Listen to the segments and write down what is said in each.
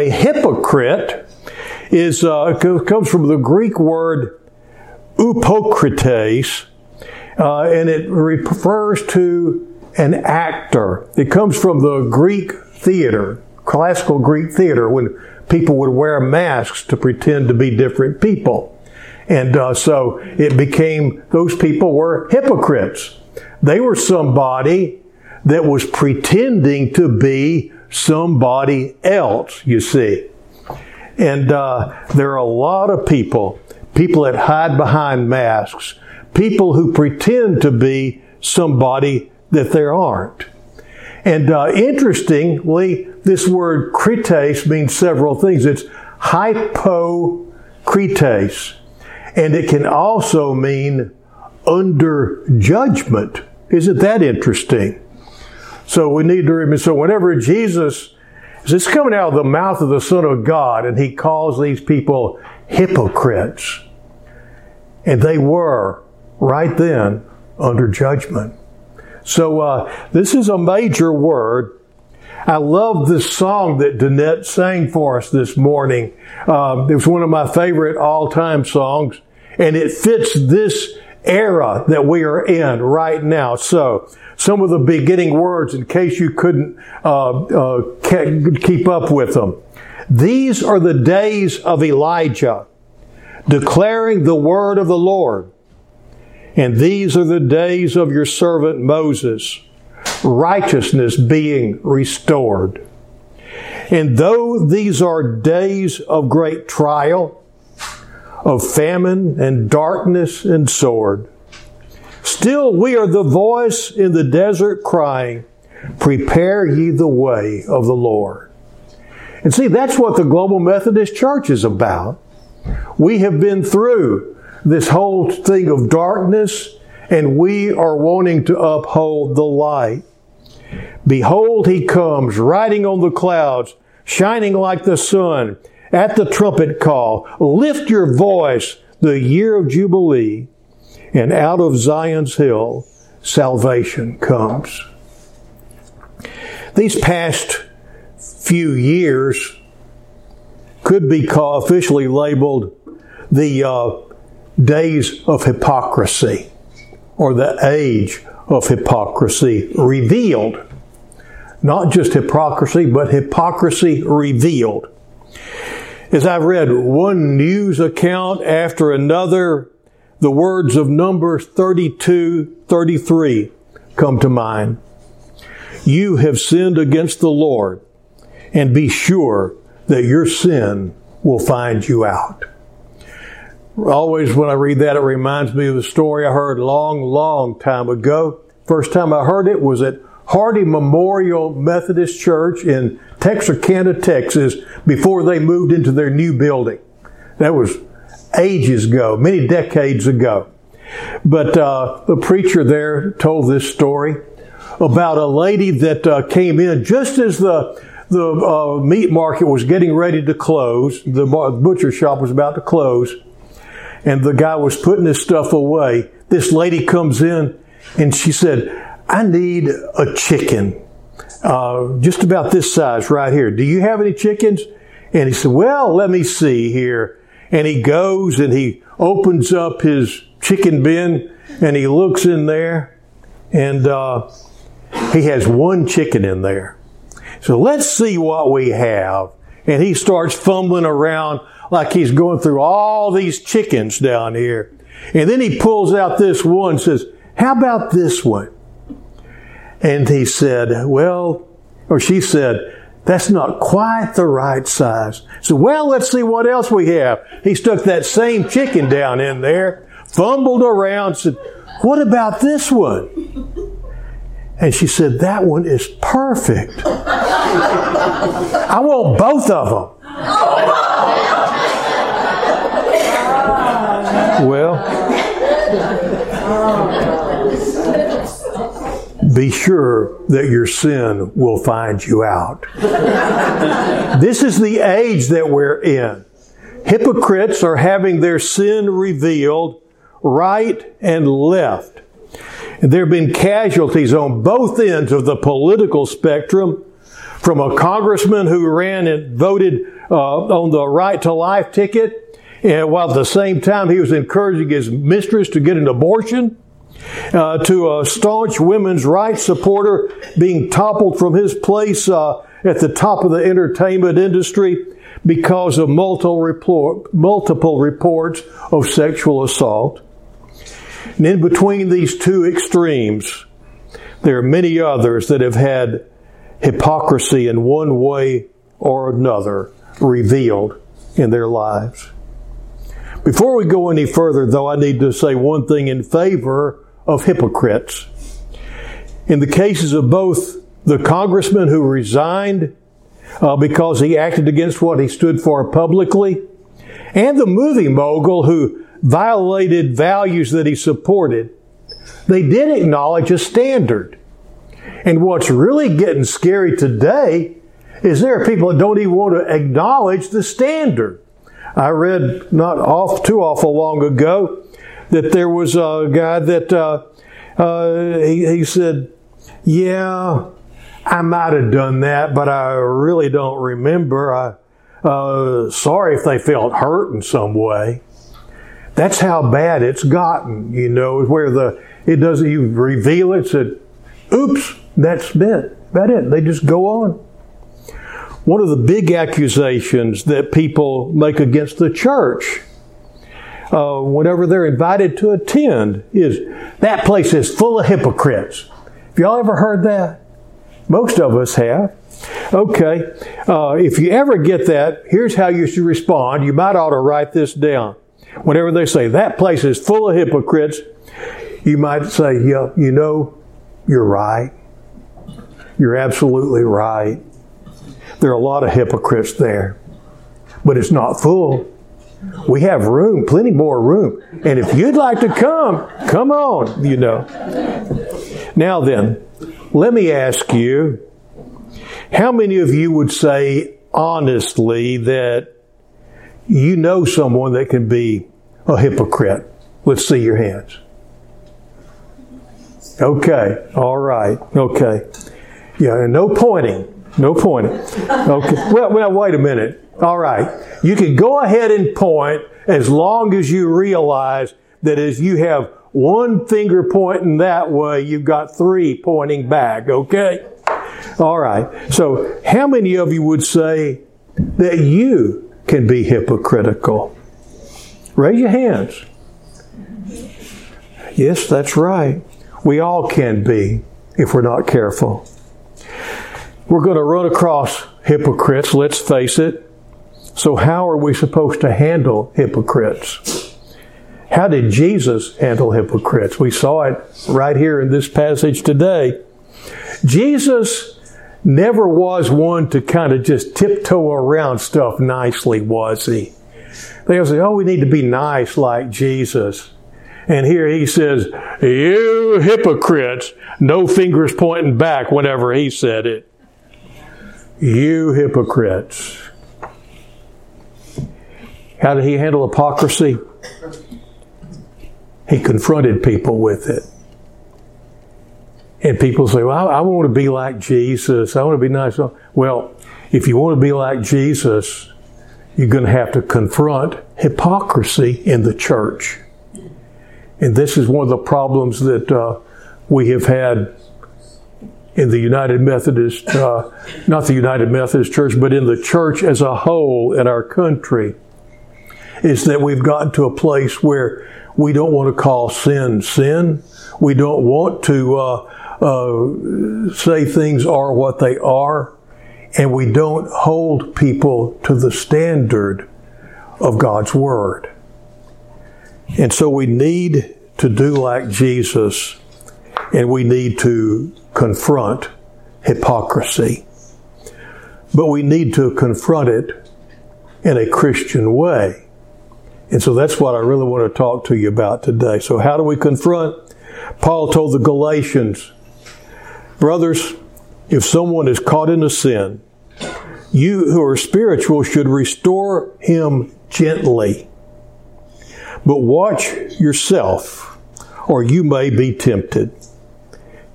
A hypocrite is uh, comes from the Greek word upokrites, uh, and it refers to an actor. It comes from the Greek theater, classical Greek theater, when people would wear masks to pretend to be different people. And uh, so it became, those people were hypocrites. They were somebody that was pretending to be somebody else, you see. And uh, there are a lot of people, people that hide behind masks, people who pretend to be somebody that they aren't. And uh, interestingly, this word krites means several things. It's hypokrites, and it can also mean under judgment. Isn't that interesting? So we need to remember. So whenever Jesus is coming out of the mouth of the Son of God, and he calls these people hypocrites, and they were right then under judgment. So uh, this is a major word. I love this song that Danette sang for us this morning. Uh, it was one of my favorite all-time songs, and it fits this era that we are in right now. So, some of the beginning words, in case you couldn't uh, uh, keep up with them. These are the days of Elijah, declaring the word of the Lord. And these are the days of your servant Moses, righteousness being restored. And though these are days of great trial, of famine and darkness and sword, still we are the voice in the desert crying, Prepare ye the way of the Lord. And see, that's what the Global Methodist Church is about. We have been through this whole thing of darkness, and we are wanting to uphold the light. Behold, he comes riding on the clouds, shining like the sun, at the trumpet call. Lift your voice, the year of Jubilee, and out of Zion's hill, salvation comes. These past few years could be officially labeled the uh, days of hypocrisy or the age of hypocrisy revealed. Not just hypocrisy, but hypocrisy revealed. As I've read one news account after another, the words of Numbers 32, 33 come to mind. You have sinned against the Lord, and be sure that your sin will find you out always when I read that, it reminds me of a story I heard long, long time ago. First time I heard it was at Hardy Memorial Methodist Church in Texarkana, Texas, before they moved into their new building. That was ages ago, many decades ago. But uh, the preacher there told this story about a lady that uh, came in just as the the uh, meat market was getting ready to close. The butcher shop was about to close and the guy was putting his stuff away. This lady comes in and she said, I need a chicken, uh, just about this size right here. Do you have any chickens? And he said, Well, let me see here. And he goes and he opens up his chicken bin and he looks in there and uh, he has one chicken in there. So let's see what we have. And he starts fumbling around like he's going through all these chickens down here. And then he pulls out this one says, How about this one? And he said, Well, or she said, That's not quite the right size. So, well, let's see what else we have. He stuck that same chicken down in there, fumbled around, said, What about this one? And she said, That one is perfect. I want both of them. Well, be sure that your sin will find you out. this is the age that we're in. Hypocrites are having their sin revealed right and left. There have been casualties on both ends of the political spectrum from a congressman who ran and voted uh, on the right to life ticket, and while at the same time he was encouraging his mistress to get an abortion, uh, to a staunch women's rights supporter being toppled from his place uh, at the top of the entertainment industry because of multiple, report, multiple reports of sexual assault. And in between these two extremes, there are many others that have had hypocrisy in one way or another revealed in their lives. Before we go any further, though, I need to say one thing in favor of hypocrites. In the cases of both the congressman who resigned uh, because he acted against what he stood for publicly, and the movie mogul who violated values that he supported, they did acknowledge a standard. And what's really getting scary today is there are people that don't even want to acknowledge the standard. I read not off too awful long ago that there was a guy that uh, uh, he, he said, "Yeah, I might have done that, but I really don't remember. I uh, sorry if they felt hurt in some way." That's how bad it's gotten. You know, where the it doesn't you reveal it. Said, "Oops, that's it. About it." They just go on. One of the big accusations that people make against the church uh, whenever they're invited to attend is that place is full of hypocrites. Have y'all ever heard that? Most of us have. Okay, uh, if you ever get that, here's how you should respond. You might ought to write this down. Whenever they say that place is full of hypocrites, you might say, yeah, you know, you're right. You're absolutely right. There are a lot of hypocrites there, but it's not full. We have room, plenty more room. And if you'd like to come, come on, you know. Now then, let me ask you how many of you would say honestly that you know someone that can be a hypocrite? Let's see your hands. Okay, all right, okay. Yeah, no pointing. No pointing. Okay. Well, well, wait a minute. All right. You can go ahead and point as long as you realize that as you have one finger pointing that way, you've got three pointing back. Okay? All right. So, how many of you would say that you can be hypocritical? Raise your hands. Yes, that's right. We all can be if we're not careful. We're going to run across hypocrites, let's face it. So, how are we supposed to handle hypocrites? How did Jesus handle hypocrites? We saw it right here in this passage today. Jesus never was one to kind of just tiptoe around stuff nicely, was he? They say, oh, we need to be nice like Jesus. And here he says, you hypocrites, no fingers pointing back whenever he said it. You hypocrites. How did he handle hypocrisy? He confronted people with it. And people say, well, I, I want to be like Jesus. I want to be nice. Well, if you want to be like Jesus, you're going to have to confront hypocrisy in the church. And this is one of the problems that uh, we have had in the United Methodist, uh, not the United Methodist Church, but in the church as a whole in our country, is that we've gotten to a place where we don't want to call sin sin. We don't want to uh, uh, say things are what they are, and we don't hold people to the standard of God's Word. And so we need to do like Jesus, and we need to confront hypocrisy. But we need to confront it in a Christian way. And so that's what I really want to talk to you about today. So, how do we confront? Paul told the Galatians, brothers, if someone is caught in a sin, you who are spiritual should restore him gently. But watch yourself, or you may be tempted.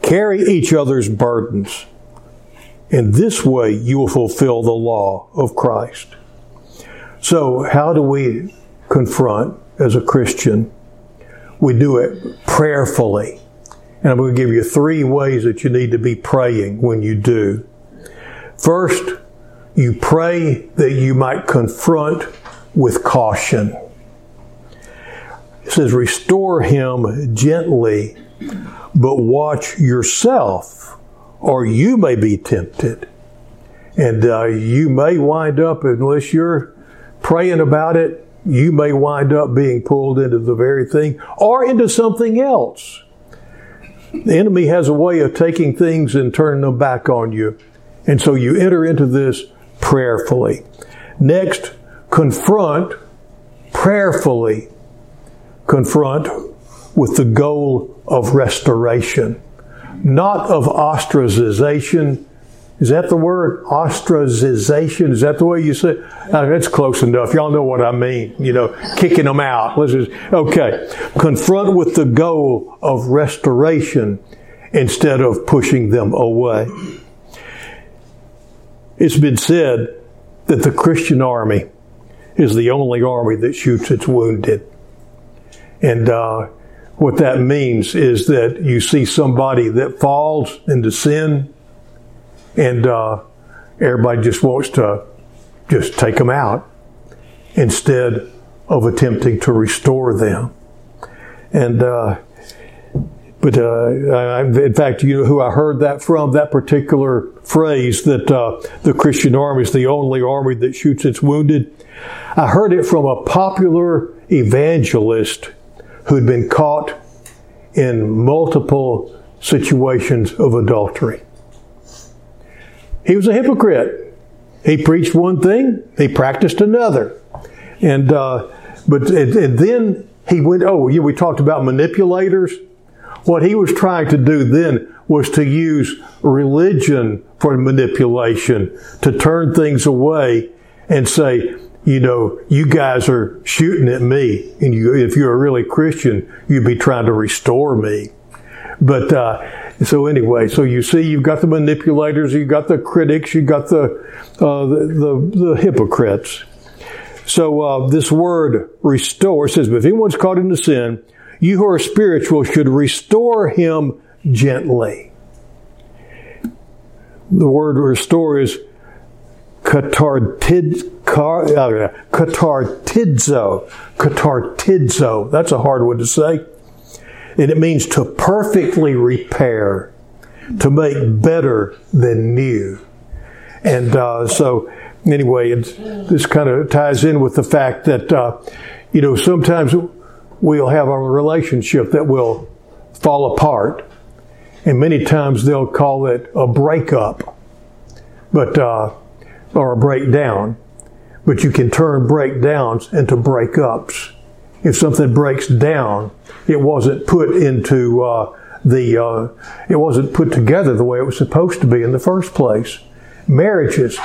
Carry each other's burdens. In this way, you will fulfill the law of Christ. So, how do we confront as a Christian? We do it prayerfully. And I'm going to give you three ways that you need to be praying when you do. First, you pray that you might confront with caution. It says, restore him gently, but watch yourself, or you may be tempted. And uh, you may wind up, unless you're praying about it, you may wind up being pulled into the very thing or into something else. The enemy has a way of taking things and turning them back on you. And so you enter into this prayerfully. Next, confront prayerfully. Confront with the goal of restoration, not of ostracization. Is that the word? Ostracization? Is that the way you say it? Uh, that's close enough. Y'all know what I mean. You know, kicking them out. Let's just, okay. Confront with the goal of restoration instead of pushing them away. It's been said that the Christian army is the only army that shoots its wounded. And uh, what that means is that you see somebody that falls into sin, and uh, everybody just wants to just take them out instead of attempting to restore them. And uh, but uh, in fact, you know who I heard that from? That particular phrase that uh, the Christian army is the only army that shoots its wounded. I heard it from a popular evangelist who'd been caught in multiple situations of adultery. He was a hypocrite. He preached one thing, he practiced another, and uh, but and, and then he went. Oh, yeah, we talked about manipulators. What he was trying to do then was to use religion for manipulation, to turn things away and say, you know, you guys are shooting at me, and you, if you're a really Christian, you'd be trying to restore me. But uh, so anyway, so you see, you've got the manipulators, you've got the critics, you've got the uh, the, the, the hypocrites. So uh, this word restore says, "But if anyone's caught into sin, you who are spiritual should restore him gently. The word restore is katartid, uh, katartidzo. Katartidzo. That's a hard one to say. And it means to perfectly repair, to make better than new. And uh, so, anyway, this kind of ties in with the fact that, uh, you know, sometimes we'll have a relationship that will fall apart. And many times they'll call it a breakup, but, uh, or a breakdown. But you can turn breakdowns into breakups. If something breaks down, it wasn't put into, uh, the, uh, it wasn't put together the way it was supposed to be in the first place. Marriages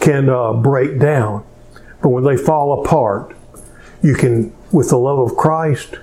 can uh, break down, but when they fall apart, you can with the love of Christ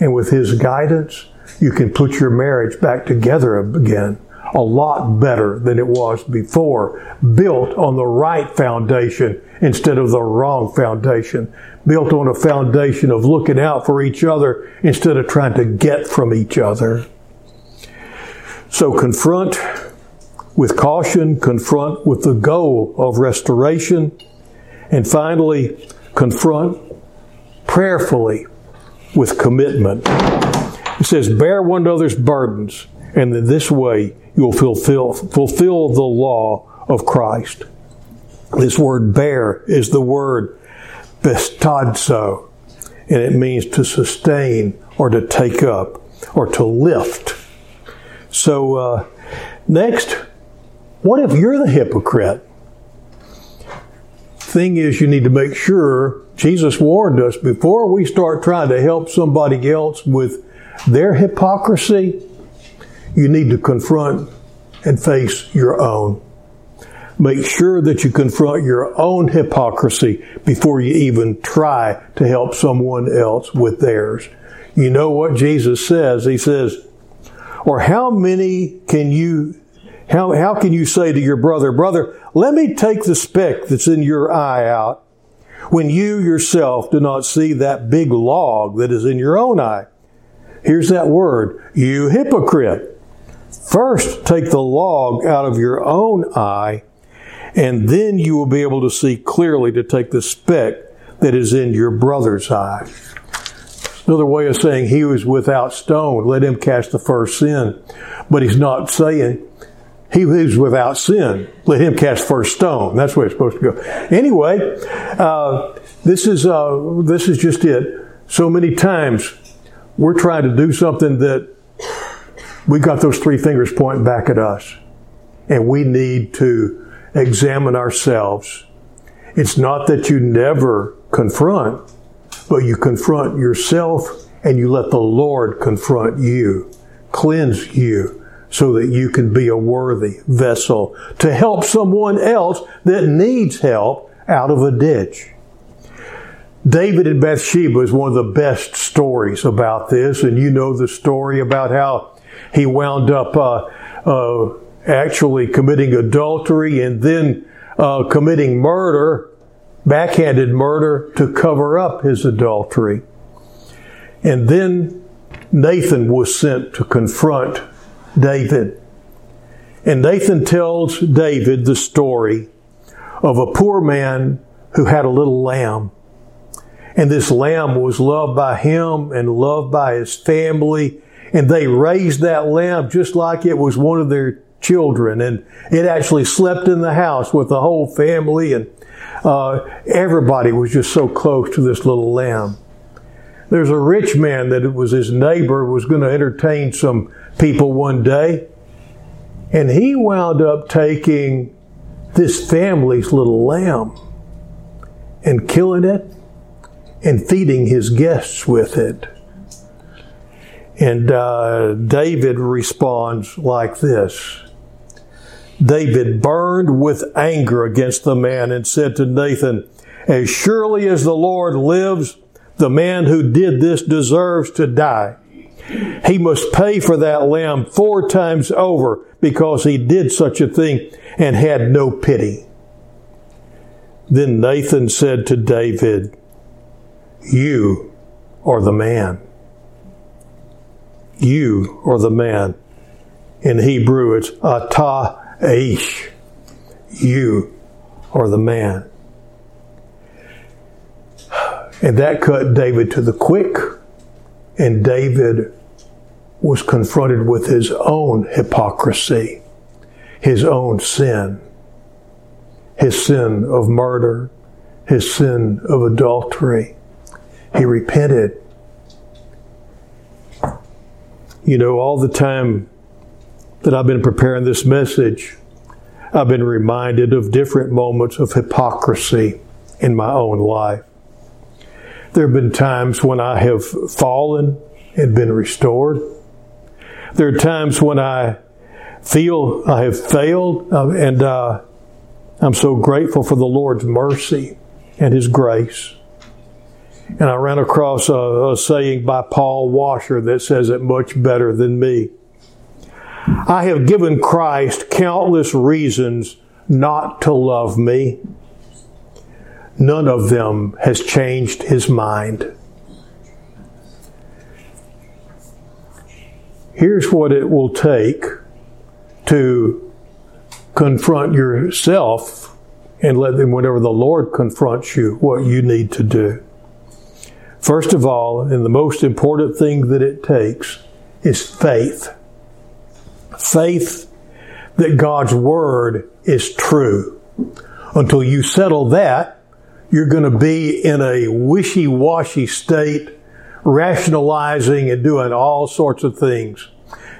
and with His guidance, you can put your marriage back together again a lot better than it was before, built on the right foundation instead of the wrong foundation, built on a foundation of looking out for each other instead of trying to get from each other. So confront with caution, confront with the goal of restoration, and finally, confront prayerfully with commitment. It says, bear one another's burdens, and in this way you will fulfill, fulfill the law of Christ. This word bear is the word bestadzo, and it means to sustain or to take up or to lift. So, uh, next, what if you're the hypocrite? Thing is, you need to make sure Jesus warned us before we start trying to help somebody else with their hypocrisy, you need to confront and face your own. Make sure that you confront your own hypocrisy before you even try to help someone else with theirs. You know what Jesus says? He says, or how many can you How, how can you say to your brother, brother, let me take the speck that's in your eye out when you yourself do not see that big log that is in your own eye? Here's that word, you hypocrite. First take the log out of your own eye, and then you will be able to see clearly to take the speck that is in your brother's eye. Another way of saying he was without stone, let him cast the first sin. But he's not saying he who's without sin, let him cast first stone. That's where it's supposed to go. Anyway, uh, this is uh, this is just it. So many times we're trying to do something that we got those three fingers pointing back at us, and we need to examine ourselves. It's not that you never confront, but you confront yourself and you let the Lord confront you, cleanse you so that you can be a worthy vessel to help someone else that needs help out of a ditch. David and Bathsheba is one of the best stories about this, and you know the story about how he wound up uh, uh, actually committing adultery and then uh, committing murder, backhanded murder, to cover up his adultery. And then Nathan was sent to confront David. And Nathan tells David the story of a poor man who had a little lamb. And this lamb was loved by him and loved by his family. And they raised that lamb just like it was one of their children. And it actually slept in the house with the whole family. And uh, everybody was just so close to this little lamb. There's a rich man that it was his neighbor was going to entertain some people one day. And he wound up taking this family's little lamb and killing it and feeding his guests with it. And uh, David responds like this David burned with anger against the man and said to Nathan, As surely as the Lord lives, the man who did this deserves to die. He must pay for that lamb four times over because he did such a thing and had no pity. Then Nathan said to David, You are the man. You are the man. In Hebrew, it's ata aish. You are the man. And that cut David to the quick. And David was confronted with his own hypocrisy, his own sin, his sin of murder, his sin of adultery. He repented. You know, all the time that I've been preparing this message, I've been reminded of different moments of hypocrisy in my own life. There have been times when I have fallen and been restored. There are times when I feel I have failed, uh, and uh, I'm so grateful for the Lord's mercy and His grace. And I ran across a, a saying by Paul Washer that says it much better than me. I have given Christ countless reasons not to love me. None of them has changed his mind. here's what it will take to confront yourself and let them, whenever the Lord confronts you, what you need to do. First of all, and the most important thing that it takes is faith. Faith that God's Word is true. Until you settle that, you're going to be in a wishy-washy state rationalizing and doing all sorts of things.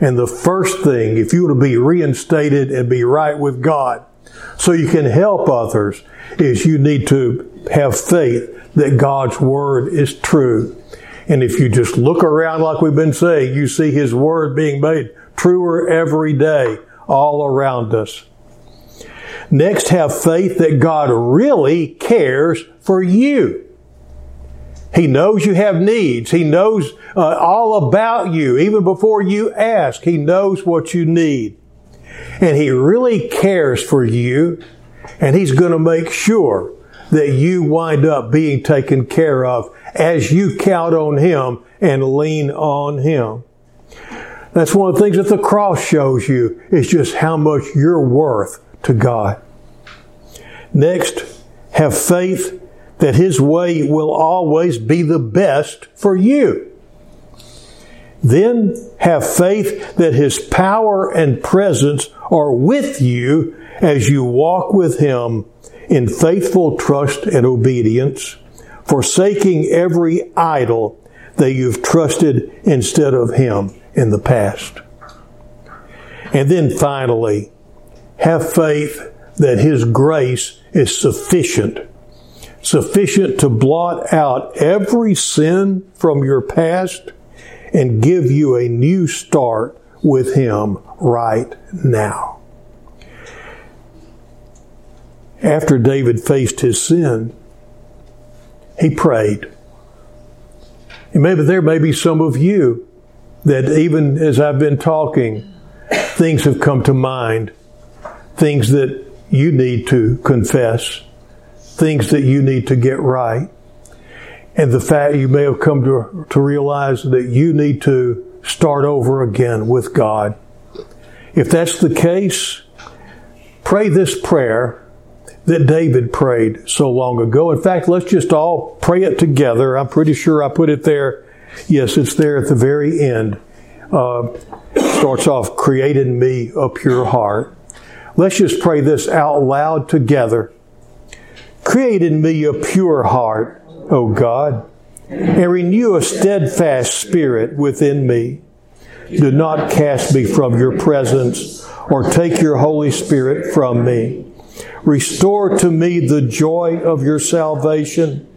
And the first thing, if you want to be reinstated and be right with God, so you can help others, is you need to have faith that God's Word is true. And if you just look around like we've been saying, you see His Word being made truer every day all around us. Next, have faith that God really cares for you. He knows you have needs. He knows uh, all about you. Even before you ask, He knows what you need. And He really cares for you, and He's going to make sure that you wind up being taken care of as you count on Him and lean on Him. That's one of the things that the cross shows you is just how much you're worth to God. Next, have faith that His way will always be the best for you. Then have faith that His power and presence are with you as you walk with Him in faithful trust and obedience, forsaking every idol that you've trusted instead of Him in the past. And then finally, have faith that His grace is sufficient. Sufficient to blot out every sin from your past and give you a new start with Him right now. After David faced his sin, he prayed. And maybe there may be some of you that even as I've been talking, things have come to mind, things that you need to confess, things that you need to get right. And the fact you may have come to, to realize that you need to start over again with God. If that's the case, pray this prayer that David prayed so long ago. In fact, let's just all pray it together. I'm pretty sure I put it there. Yes, it's there at the very end. Uh, starts off, create in me a pure heart. Let's just pray this out loud together. Create in me a pure heart, O God, and renew a steadfast spirit within me. Do not cast me from your presence or take your Holy Spirit from me. Restore to me the joy of your salvation